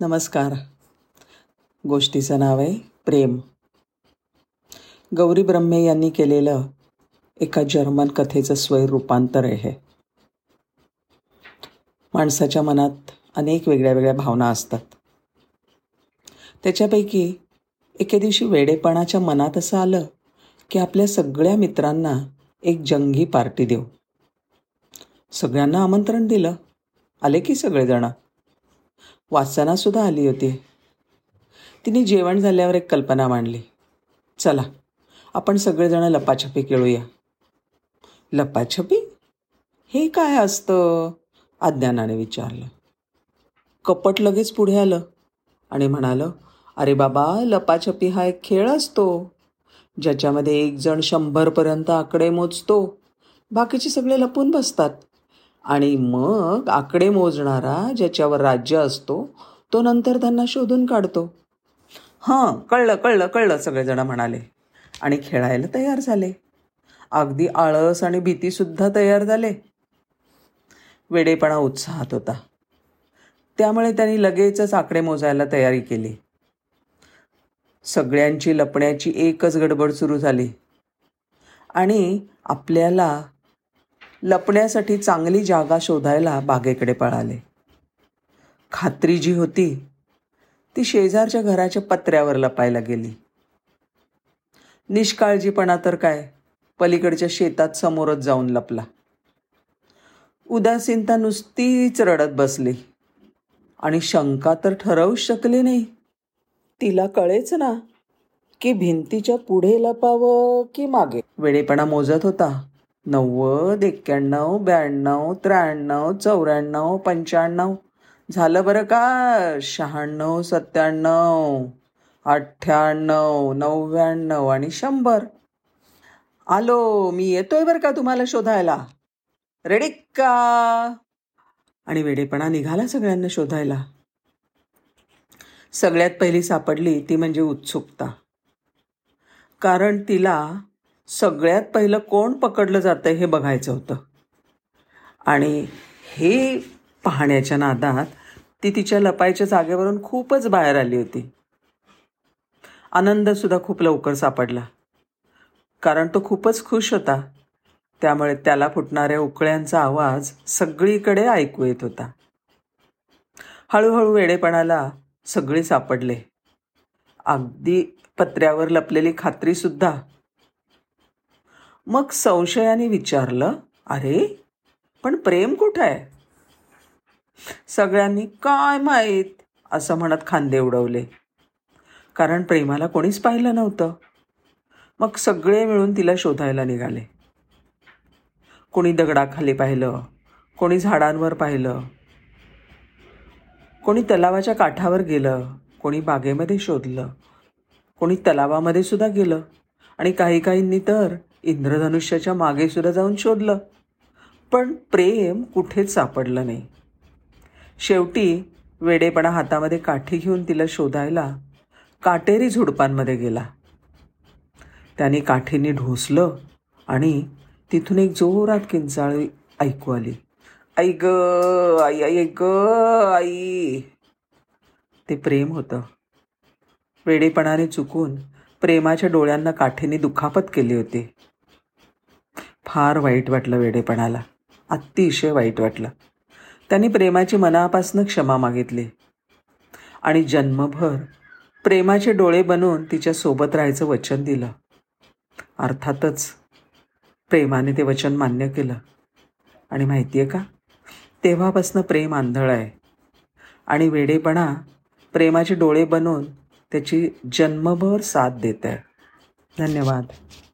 नमस्कार. गोष्टीचं नाव आहे प्रेम. गौरी ब्रह्मे यांनी केलेलं एका जर्मन कथेचं स्वय रूपांतर आहे माणसाच्या मनात अनेक वेगळ्या वेगळ्या भावना असतात. त्याच्यापैकी एके दिवशी वेडेपणाच्या मनात असं आलं की आपल्या सगळ्या मित्रांना एक जंगी पार्टी देऊ. सगळ्यांना आमंत्रण दिलं. आले की सगळेजण? वासनासुद्धा आली होती. तिने जेवण झाल्यावर एक कल्पना मांडली. चला आपण सगळेजण लपाछपी खेळूया. लपाछपी? हे काय असतं? अज्ञानाने विचारलं. कपट लगेच पुढे आलं आणि म्हणालं अरे बाबा लपाछपी हा एक खेळ असतो ज्याच्यामध्ये एक जण शंभरपर्यंत आकडे मोजतो. बाकीचे सगळे लपून बसतात. आणि मग आकडे मोजणारा ज्याच्यावर राज्य असतो तो नंतर त्यांना शोधून काढतो. हां कळलं कळलं कळलं सगळेजण म्हणाले. आणि खेळायला तयार झाले. अगदी आळस आणि भीतीसुद्धा तयार झाले. वेडेपणा उत्साहात होता. त्यामुळे त्यांनी लगेचच आकडे मोजायला तयारी केली. सगळ्यांची लपण्याची एकच गडबड सुरू झाली. आणि आपल्याला लपण्यासाठी चांगली जागा शोधायला बागेकडे पळाले. खात्री जी होती ती शेजारच्या घराच्या पत्र्यावर लपायला गेली. निष्काळजीपणा तर काय पलीकडच्या शेतात समोरच जाऊन लपला. उदासीनता नुसतीच रडत बसली. आणि शंका तर ठरवूच शकली नाही. तिला कळेच ना की भिंतीच्या पुढे लपावं की मागे? वेळेपणा मोजत होता. नव्वद एक्क्याण्णव ब्याण्णव त्र्याण्णव चौऱ्याण्णव पंच्याण्णव. झालं बरं का? शहाण्णव सत्त्याण्णव अठ्ठ्याण्णव नव्याण्णव आणि शंभर. आलो मी येतोय बरं का तुम्हाला शोधायला? रेडी का? आणि वेडेपणा निघाला सगळ्यांना शोधायला. सगळ्यात पहिली सापडली ती म्हणजे उत्सुकता. कारण तिला सगळ्यात पहिलं कोण पकडलं जातं हे बघायचं होतं. आणि हे पाहण्याच्या नादात ती तिच्या लपायच्या जागेवरून खूपच बाहेर आली होती. आनंदसुद्धा खूप लवकर सापडला. कारण तो खूपच खुश होता. त्यामुळे त्याला फुटणाऱ्या उकळ्यांचा आवाज सगळीकडे ऐकू येत होता. हळूहळू वेडेपणाला सगळे सापडले. अगदी पत्र्यावर लपलेली खात्रीसुद्धा मग संशयाने विचारलं अरे पण प्रेम कुठं? आहे सगळ्यांनी काय माहीत? असं म्हणत खांदे उडवले. कारण प्रेमाला कोणीच पाहिलं नव्हतं. मग सगळे मिळून तिला शोधायला निघाले. कोणी दगडाखाली पाहिलं कोणी झाडांवर पाहिलं कोणी तलावाच्या काठावर गेलं कोणी बागेमध्ये शोधलं कोणी तलावामध्ये सुद्धा गेलं आणि काही काहींनी तर इंद्रधनुष्याच्या मागे सुद्धा जाऊन शोधलं. पण प्रेम कुठेच सापडलं नाही. शेवटी वेडेपणा हातामध्ये काठी घेऊन तिला शोधायला काटेरी झुडपांमध्ये गेला. त्याने काठीने ढोसलं आणि तिथून एक जोरात किंचाळी ऐकू आली. आई ग आई आई ग आई. ते प्रेम होतं. वेडेपणाने चुकून प्रेमाच्या डोळ्यांना काठीने दुखापत केली होती. फार वाईट वाटलं वेडेपणाला. अतिशय वाईट वाटलं. त्यांनी प्रेमाची मनापासनं क्षमा मागितली. आणि जन्मभर प्रेमाचे डोळे बनवून तिच्या सोबत राहायचं वचन दिलं. अर्थातच प्रेमाने ते वचन मान्य केलं. आणि माहिती आहे का? तेव्हापासनं प्रेम आंधळ आहे. आणि वेडेपणा प्रेमाचे डोळे बनवून त्याची जन्मभर साथ देत आहे धन्यवाद.